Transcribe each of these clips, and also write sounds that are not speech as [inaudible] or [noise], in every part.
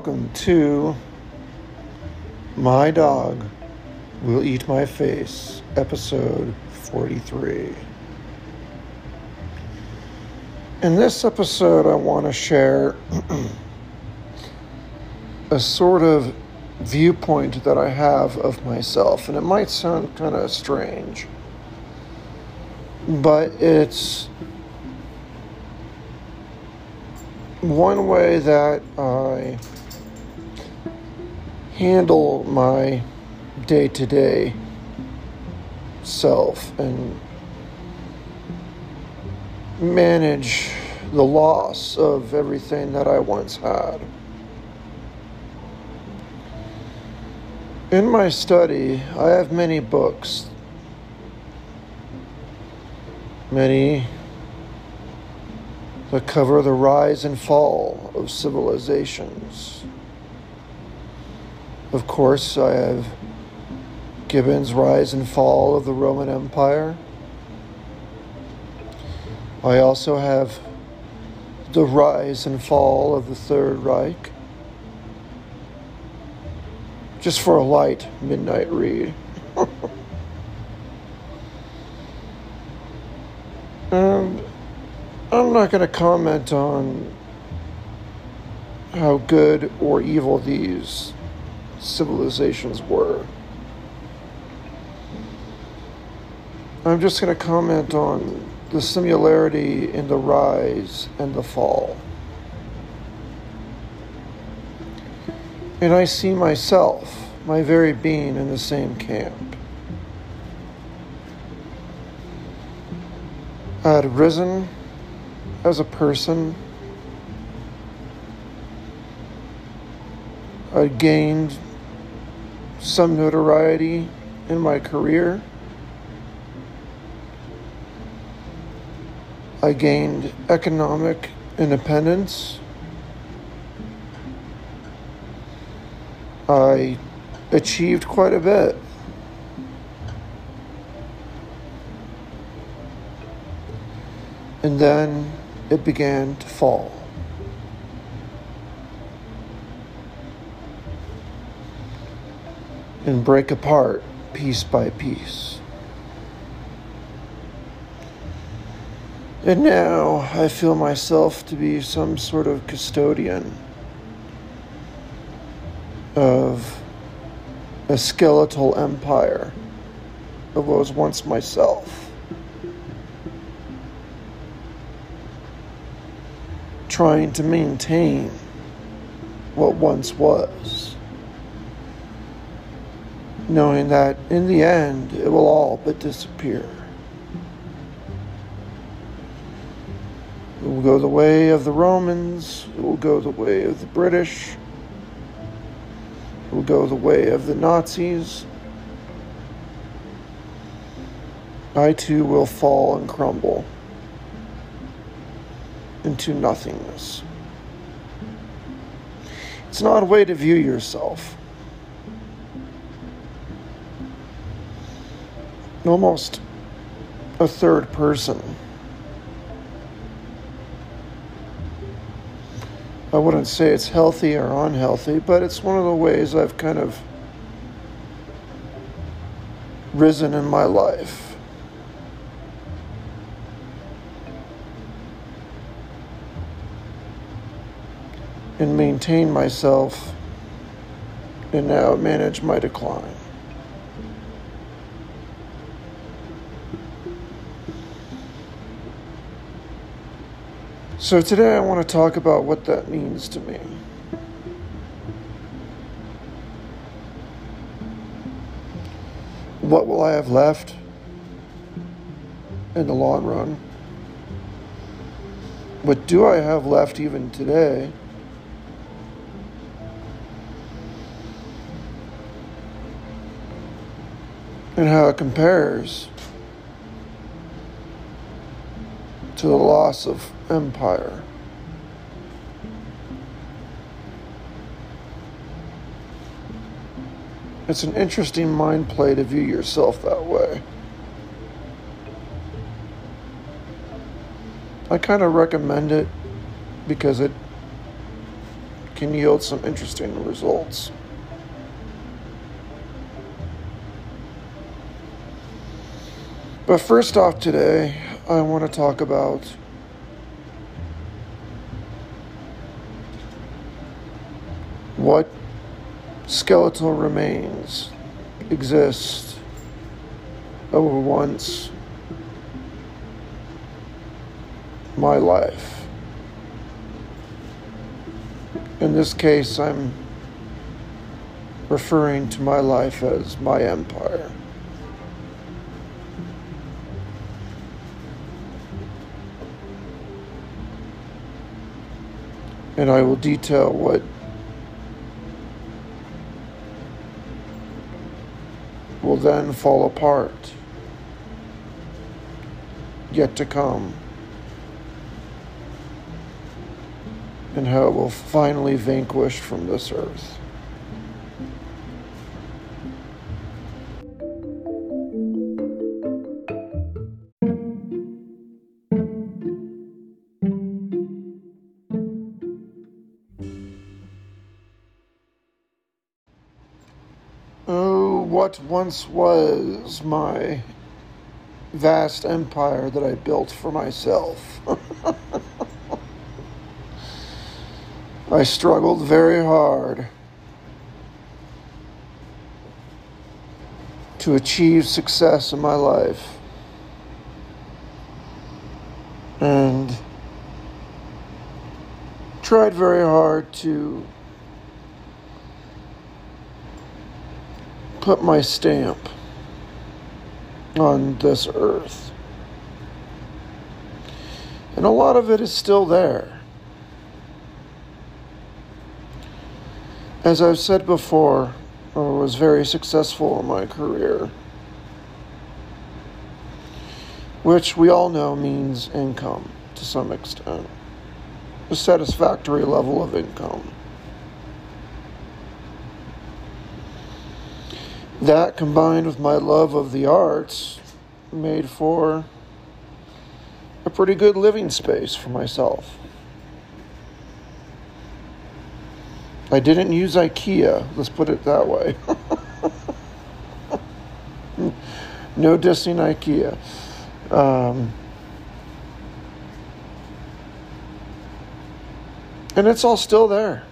Welcome to My Dog Will Eat My Face, episode 43. In this episode, I want to share [clears throat] a sort of viewpoint that I have of myself, and it might sound kind of strange, but it's one way that I handle my day to day self and manage the loss of everything that I once had. In my study, I have many books, many that cover the rise and fall of civilizations. Of course, I have Gibbon's Rise and Fall of the Roman Empire. I also have The Rise and Fall of the Third Reich. Just for a light midnight read. and [laughs] um, I'm not going to comment on how good or evil these civilizations were. I'm just going to comment on the similarity in the rise and the fall. And I see myself, my very being, in the same camp. I had risen as a person. I gained some notoriety in my career. I gained economic independence. I achieved quite a bit. And then it began to fall. And break apart piece by piece. And now I feel myself to be some sort of custodian of a skeletal empire of what was once myself. Trying to maintain what once was. Knowing that in the end it will all but disappear. It will go the way of the Romans. It will go the way of the British. It will go the way of the Nazis. I too will fall and crumble into nothingness. It's not a way to view yourself. Almost a third person. I wouldn't say it's healthy or unhealthy, but it's one of the ways I've kind of risen in my life. And maintain myself and now manage my decline. So, today I want to talk about what that means to me. What will I have left in the long run? What do I have left even today? And how it compares to the loss of empire. It's an interesting mind play to view yourself that way. I kind of recommend it because it can yield some interesting results. But first off, today, I want to talk about what skeletal remains exist over once my life. In this case, I'm referring to my life as my empire. And I will detail what will then fall apart yet to come. and how it will finally vanquish from this earth. What once was my vast empire that I built for myself. [laughs] I struggled very hard to achieve success in my life. And tried very hard to put my stamp on this earth. And a lot of it is still there. As I've said before, I was very successful in my career, which we all know means income to some extent, a satisfactory level of income. That combined with my love of the arts made for a pretty good living space for myself. I didn't use IKEA, let's put it that way. [laughs] no dissing IKEA. Um, and it's all still there.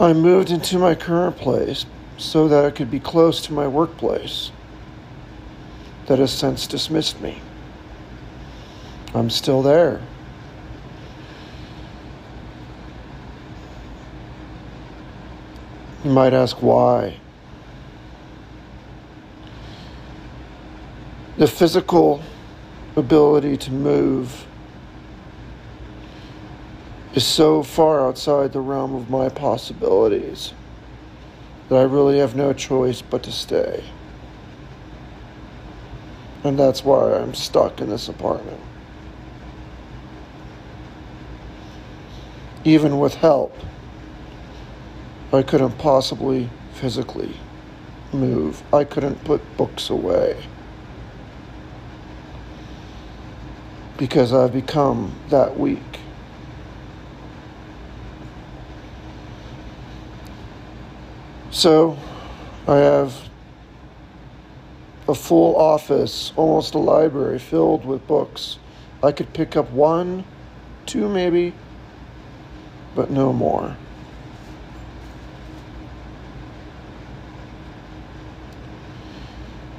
I moved into my current place so that I could be close to my workplace that has since dismissed me. I'm still there. You might ask why. The physical ability to move is so far outside the realm of my possibilities that I really have no choice but to stay. And that's why I'm stuck in this apartment. Even with help. I couldn't possibly physically move. I couldn't put books away. Because I've become that weak. So, I have a full office, almost a library filled with books. I could pick up one, two maybe, but no more.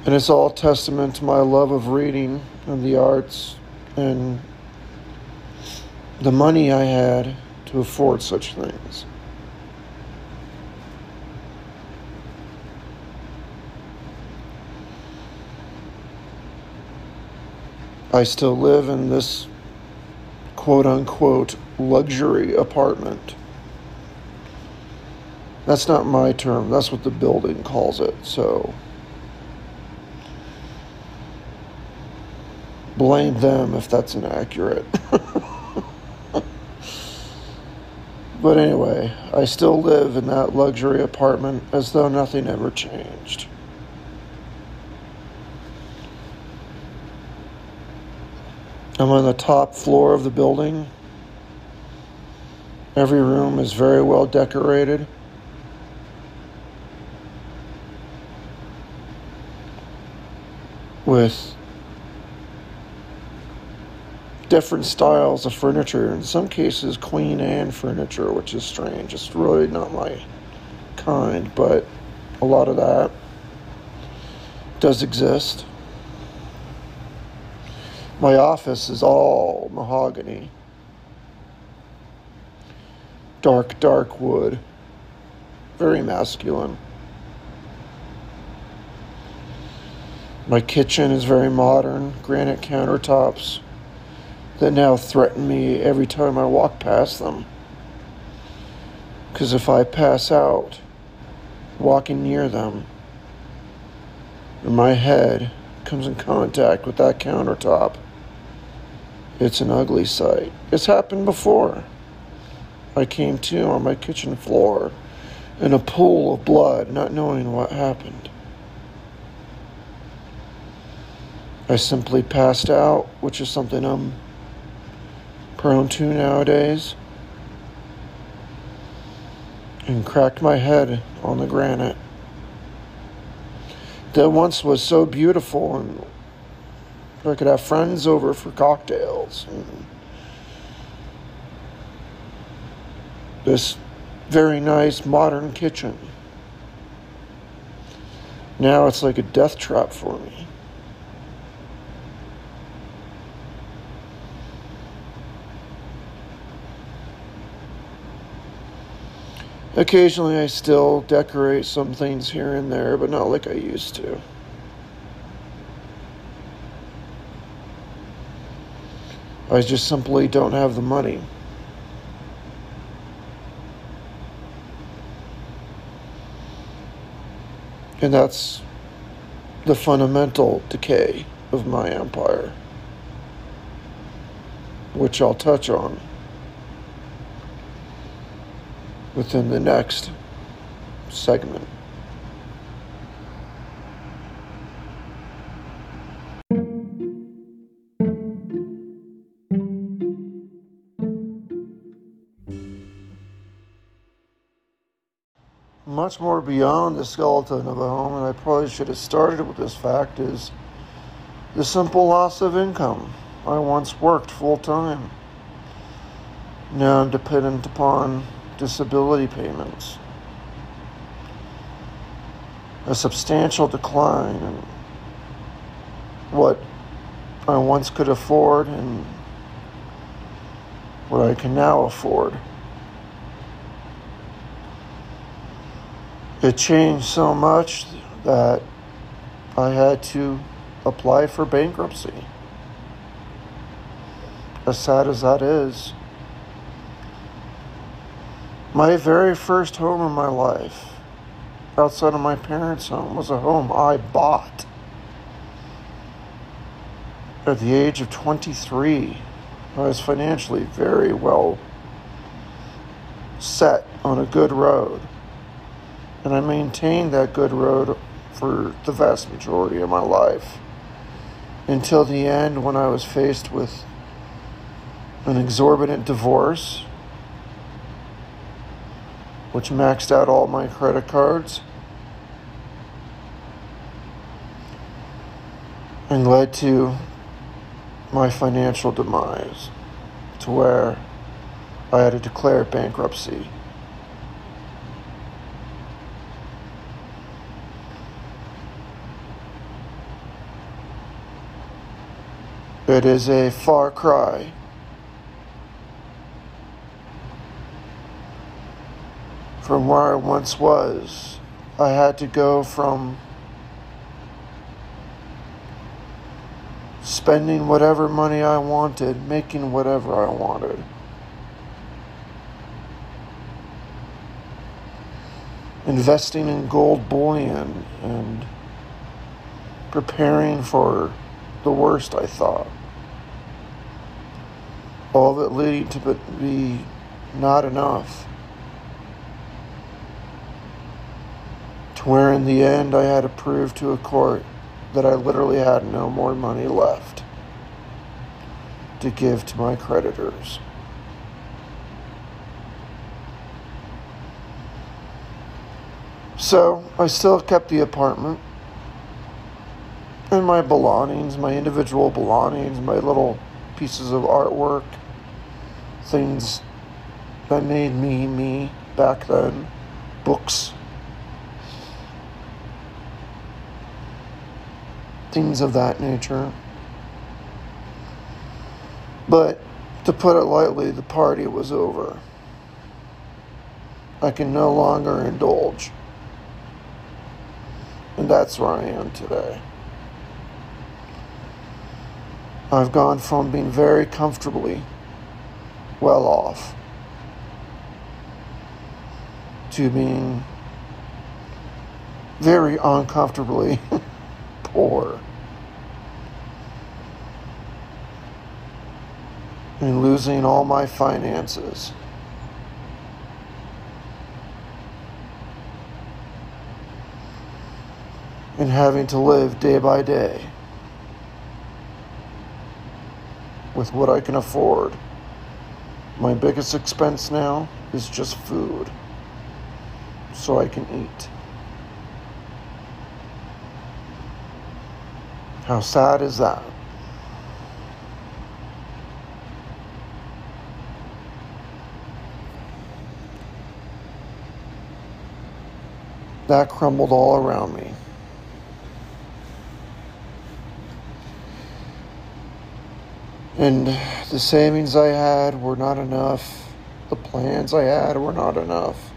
And it's all testament to my love of reading and the arts and the money I had to afford such things. I still live in this quote unquote luxury apartment. That's not my term, that's what the building calls it, so. blame them if that's inaccurate. [laughs] but anyway, I still live in that luxury apartment as though nothing ever changed. I'm on the top floor of the building, Every room is very well decorated. With different styles of furniture. In some cases, Queen Anne furniture, which is strange. It's really not my kind, but a lot of that does exist. My office is all mahogany. Dark, dark wood. Very masculine. My kitchen is very modern, granite countertops that now threaten me every time I walk past them. Because if I pass out walking near them, and my head comes in contact with that countertop, it's an ugly sight. It's happened before. I came to on my kitchen floor in a pool of blood, not knowing what happened. I simply passed out, which is something I'm prone to nowadays, and cracked my head on the granite that once was so beautiful and I could have friends over for cocktails. This very nice modern kitchen. Now it's like a death trap for me. Occasionally, I still decorate some things here and there, but not like I used to. I just simply don't have the money. And that's the fundamental decay of my empire, which I'll touch on within the next segment. Much more beyond the skeleton of a home, and I probably should have started with this fact, is the simple loss of income. I once worked full time. Now I'm dependent upon disability payments. A substantial decline in what I once could afford and what I can now afford. It changed so much that I had to apply for bankruptcy. As sad as that is. My very first home in my life, outside of my parents' home, was a home I bought at the age of 23. I was financially very well set on a good road. And I maintained that good road for the vast majority of my life until the end when I was faced with an exorbitant divorce which maxed out all my credit cards and led to my financial demise to where I had to declare bankruptcy. It is a far cry from where I once was. I had to go from spending whatever money I wanted, making whatever I wanted. Investing in gold bullion and preparing for the worst, I thought. All that leading to be not enough. To where in the end I had to prove to a court that I literally had no more money left to give to my creditors. So I still kept the apartment and my belongings, my individual belongings, my little pieces of artwork, things that made me me back then, books, things of that nature. But to put it lightly, the party was over. I can no longer indulge. And that's where I am today. I've gone from being very comfortably well off to being very uncomfortably [laughs] poor. And losing all my finances. And having to live day by day. With what I can afford. My biggest expense now is just food so I can eat. How sad is that? That crumbled all around me. And the savings I had were not enough. The plans I had were not enough.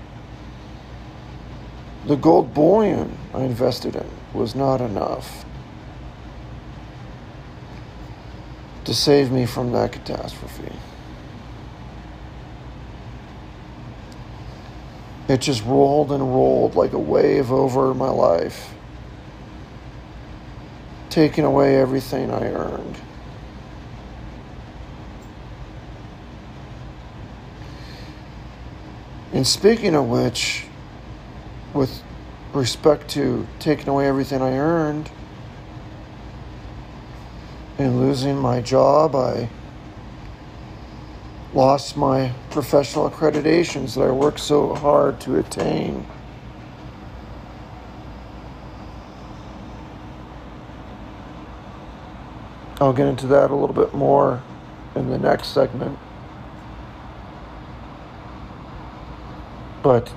The gold bullion I invested in was not enough to save me from that catastrophe. It just rolled and rolled like a wave over my life, taking away everything I earned. And speaking of which, with respect to taking away everything I earned and losing my job, I lost my professional accreditations that I worked so hard to attain. I'll get into that a little bit more in the next segment. But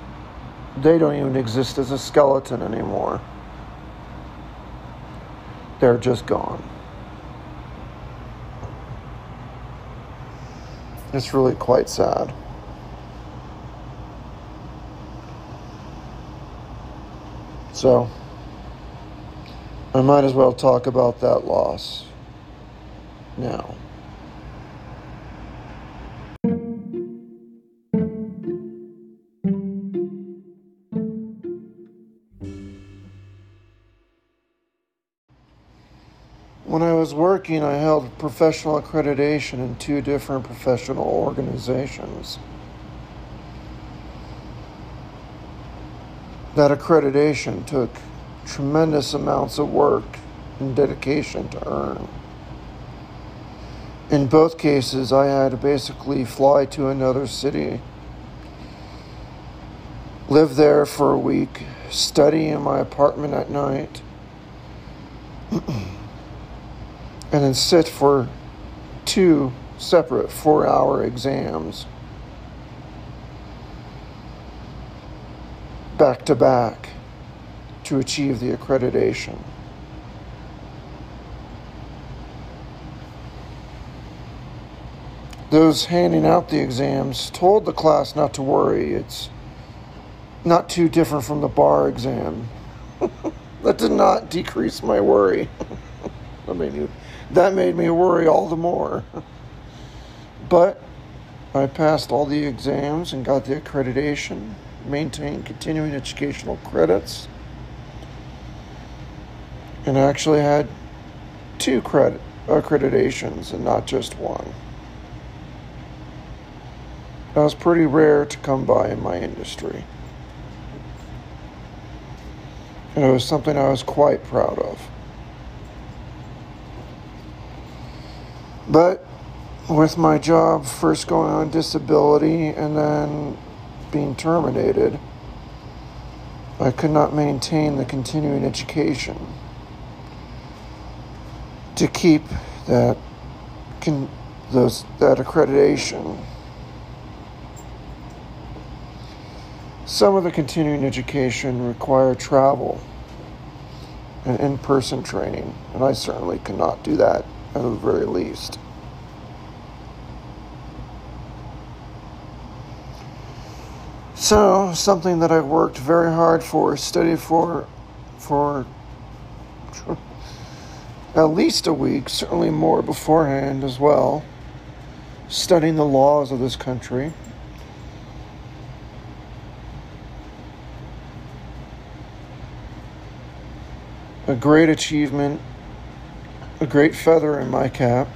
they don't even exist as a skeleton anymore. They're just gone. It's really quite sad. So, I might as well talk about that loss now. Working, I held professional accreditation in two different professional organizations. That accreditation took tremendous amounts of work and dedication to earn. In both cases, I had to basically fly to another city, live there for a week, study in my apartment at night. [clears throat] and then sit for two separate four hour exams back to back to achieve the accreditation. Those handing out the exams told the class not to worry. It's not too different from the bar exam. [laughs] that did not decrease my worry. [laughs] I mean, that made me worry all the more. but I passed all the exams and got the accreditation, maintained continuing educational credits, and actually had two credit accreditations and not just one. That was pretty rare to come by in my industry. And it was something I was quite proud of. But with my job first going on disability and then being terminated, I could not maintain the continuing education to keep that con- those that accreditation. Some of the continuing education require travel and in-person training, and I certainly cannot do that at the very least. So, something that I've worked very hard for, studied for, for [laughs] at least a week, certainly more beforehand as well, studying the laws of this country. A great achievement, a great feather in my cap.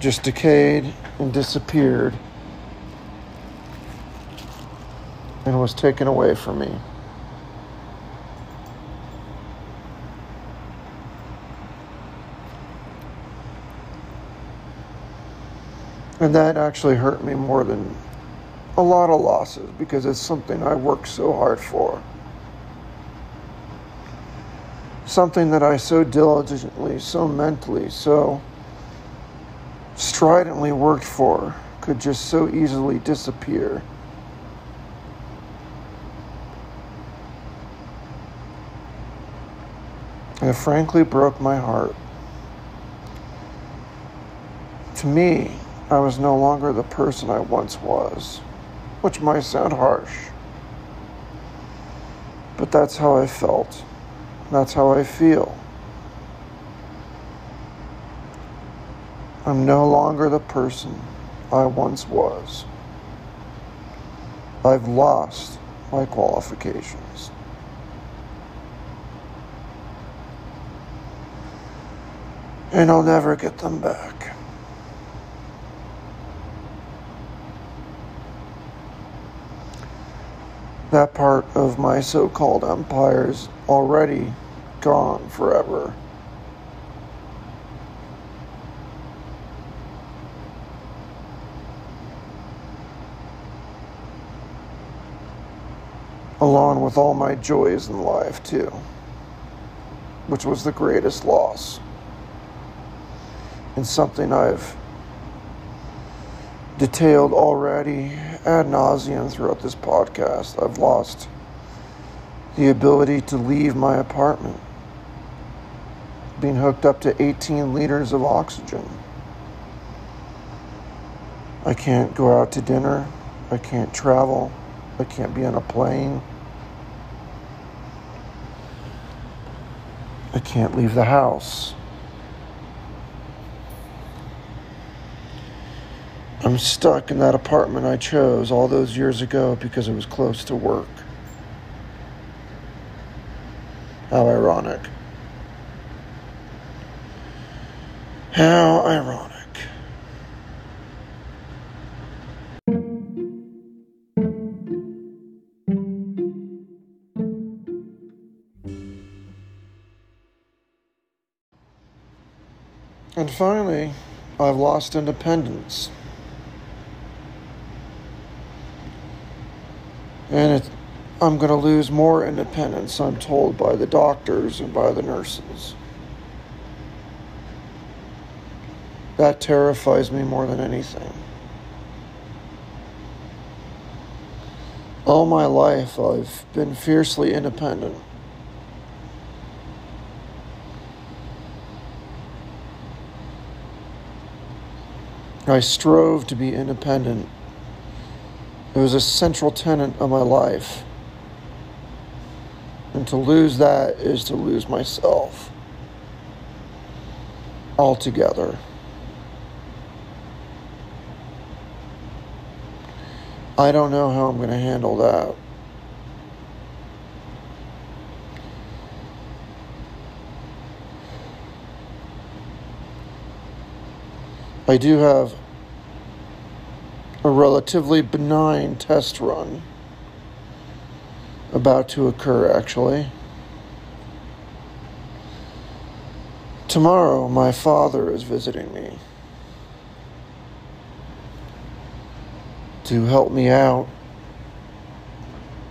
Just decayed and disappeared and was taken away from me. And that actually hurt me more than a lot of losses because it's something I worked so hard for. Something that I so diligently, so mentally, so stridently worked for could just so easily disappear. It frankly broke my heart. To me, I was no longer the person I once was, which might sound harsh. But that's how I felt. That's how I feel. I'm no longer the person I once was. I've lost my qualifications. And I'll never get them back. That part of my so called empire is already gone forever. Along with all my joys in life, too, which was the greatest loss. And something I've detailed already ad nauseum throughout this podcast. I've lost the ability to leave my apartment, being hooked up to 18 liters of oxygen. I can't go out to dinner. I can't travel. I can't be on a plane. I can't leave the house. I'm stuck in that apartment I chose all those years ago because it was close to work. How ironic. How ironic. And finally, I've lost independence. And it, I'm going to lose more independence, I'm told by the doctors and by the nurses. That terrifies me more than anything. All my life, I've been fiercely independent. I strove to be independent it was a central tenet of my life. And to lose that is to lose myself altogether. I don't know how I'm going to handle that. I do have a relatively benign test run about to occur, actually. Tomorrow, my father is visiting me to help me out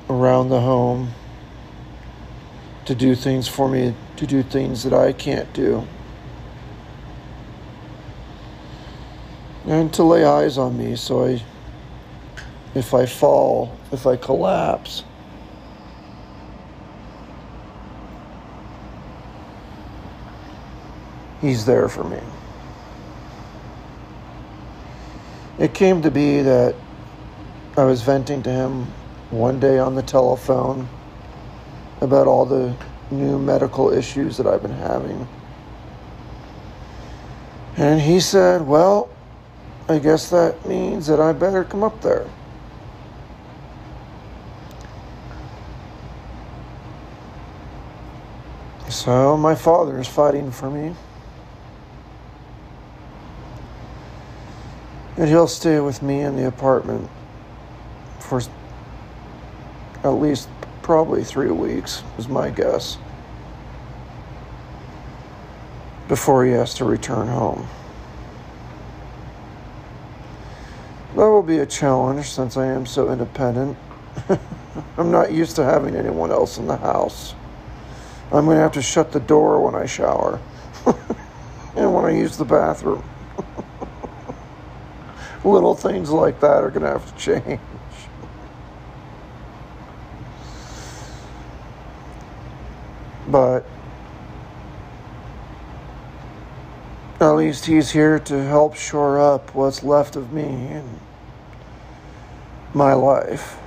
around the home to do things for me, to do things that I can't do. And to lay eyes on me so I, if I fall, if I collapse, he's there for me. It came to be that I was venting to him one day on the telephone about all the new medical issues that I've been having. And he said, Well, I guess that means that I better come up there. So my father is fighting for me. And he'll stay with me in the apartment for at least probably three weeks, is my guess, before he has to return home. That will be a challenge since I am so independent. [laughs] I'm not used to having anyone else in the house. I'm going to have to shut the door when I shower [laughs] and when I use the bathroom [laughs] little things like that are going to have to change. But at least he's here to help shore up what's left of me in my life.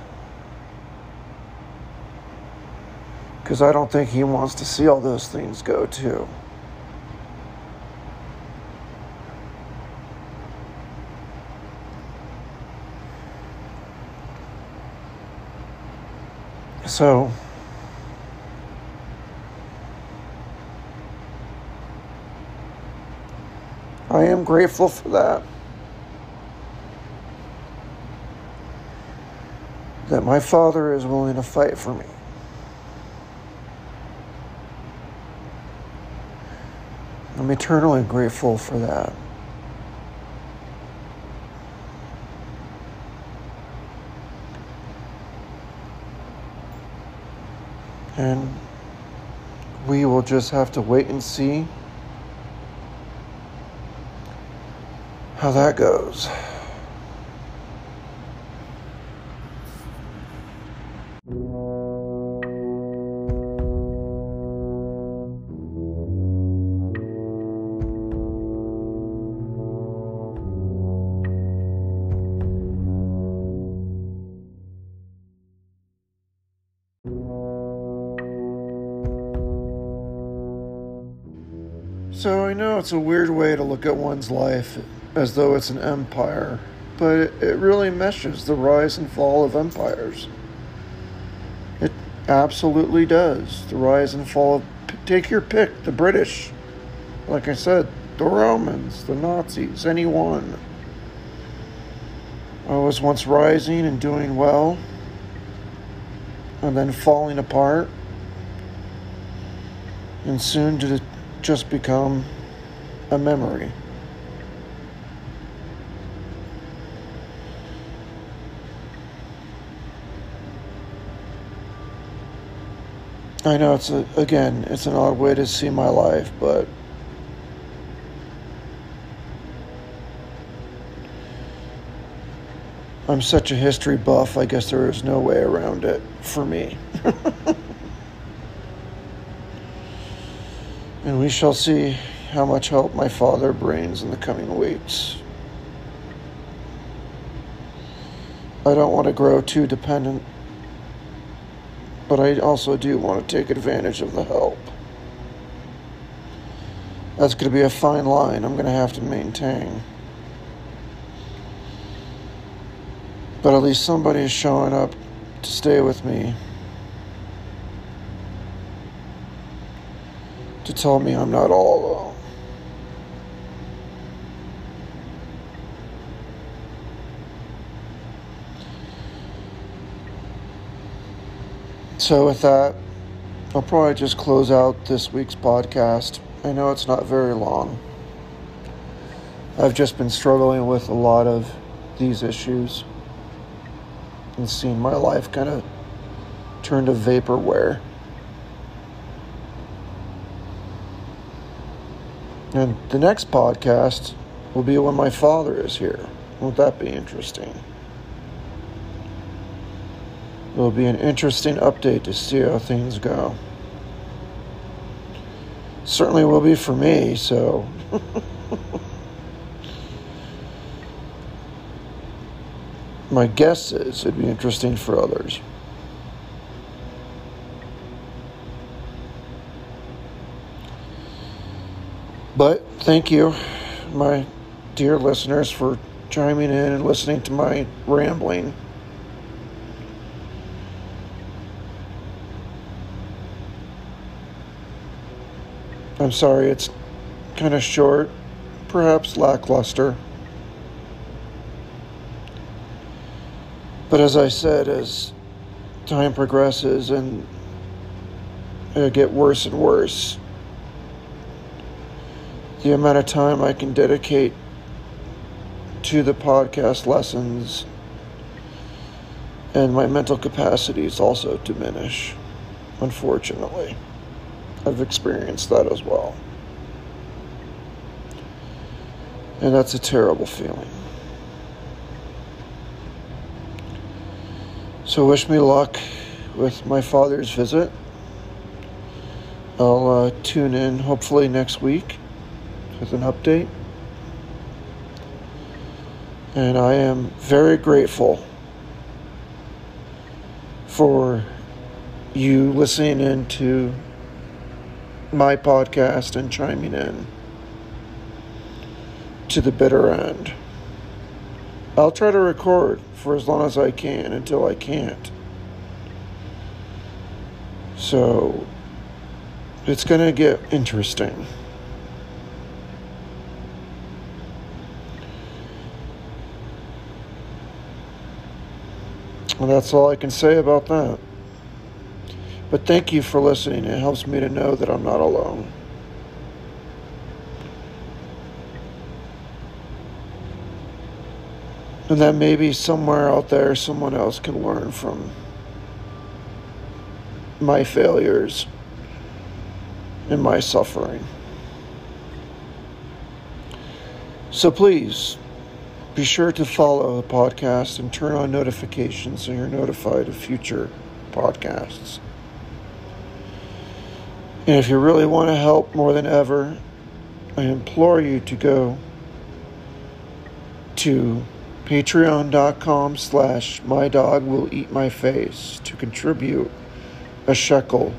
Because I don't think he wants to see all those things go too. So, I am grateful for that. That my father is willing to fight for me. I'm eternally grateful for that. And we will just have to wait and see how that goes. It's a weird way to look at one's life as though it's an empire, but it, really meshes the rise and fall of empires. It absolutely does. The rise and fall of, take your pick, the British, like I said, the Romans, the Nazis, anyone. I was once rising and doing well, and then falling apart, and soon to just become a memory. I know it's a, again, it's an odd way to see my life, but I'm such a history buff, I guess there is no way around it for me. [laughs] And we shall see how much help my father brings in the coming weeks. I don't want to grow too dependent, but I also do want to take advantage of the help. That's going to be a fine line I'm going to have to maintain. But at least somebody is showing up to stay with me to tell me I'm not all alone. So, with that, I'll probably just close out this week's podcast. I know it's not very long. I've just been struggling with a lot of these issues and seeing my life kind of turn to vaporware. And the next podcast will be when my father is here. Won't that be interesting? It will be an interesting update to see how things go. Certainly will be for me, so. [laughs] My guess is it'd be interesting for others. But thank you, my dear listeners, for chiming in and listening to my rambling. I'm sorry it's kind of short, perhaps lackluster. But as I said, as time progresses and it get worse and worse, the amount of time I can dedicate to the podcast lessons and my mental capacities also diminish, unfortunately. I've experienced that as well. And that's a terrible feeling. So, wish me luck with my father's visit. I'll uh, tune in hopefully next week with an update. And I am very grateful for you listening into my podcast and chiming in to the bitter end. I'll try to record for as long as I can until I can't. So it's going to get interesting. And that's all I can say about that. But thank you for listening. It helps me to know that I'm not alone. And that maybe somewhere out there someone else can learn from my failures and my suffering. So please be sure to follow the podcast and turn on notifications so you're notified of future podcasts. And if you really want to help more than ever, I implore you to go to patreon.com slash my dog will eat my face to contribute a shekel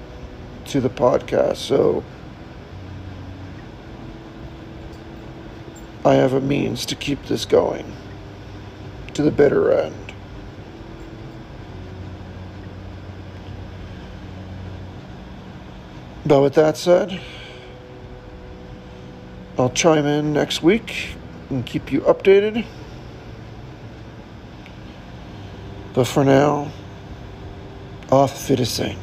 to the podcast. So I have a means to keep this going to the bitter end. But with that said, I'll chime in next week and keep you updated. But for now, auf Wiedersehen.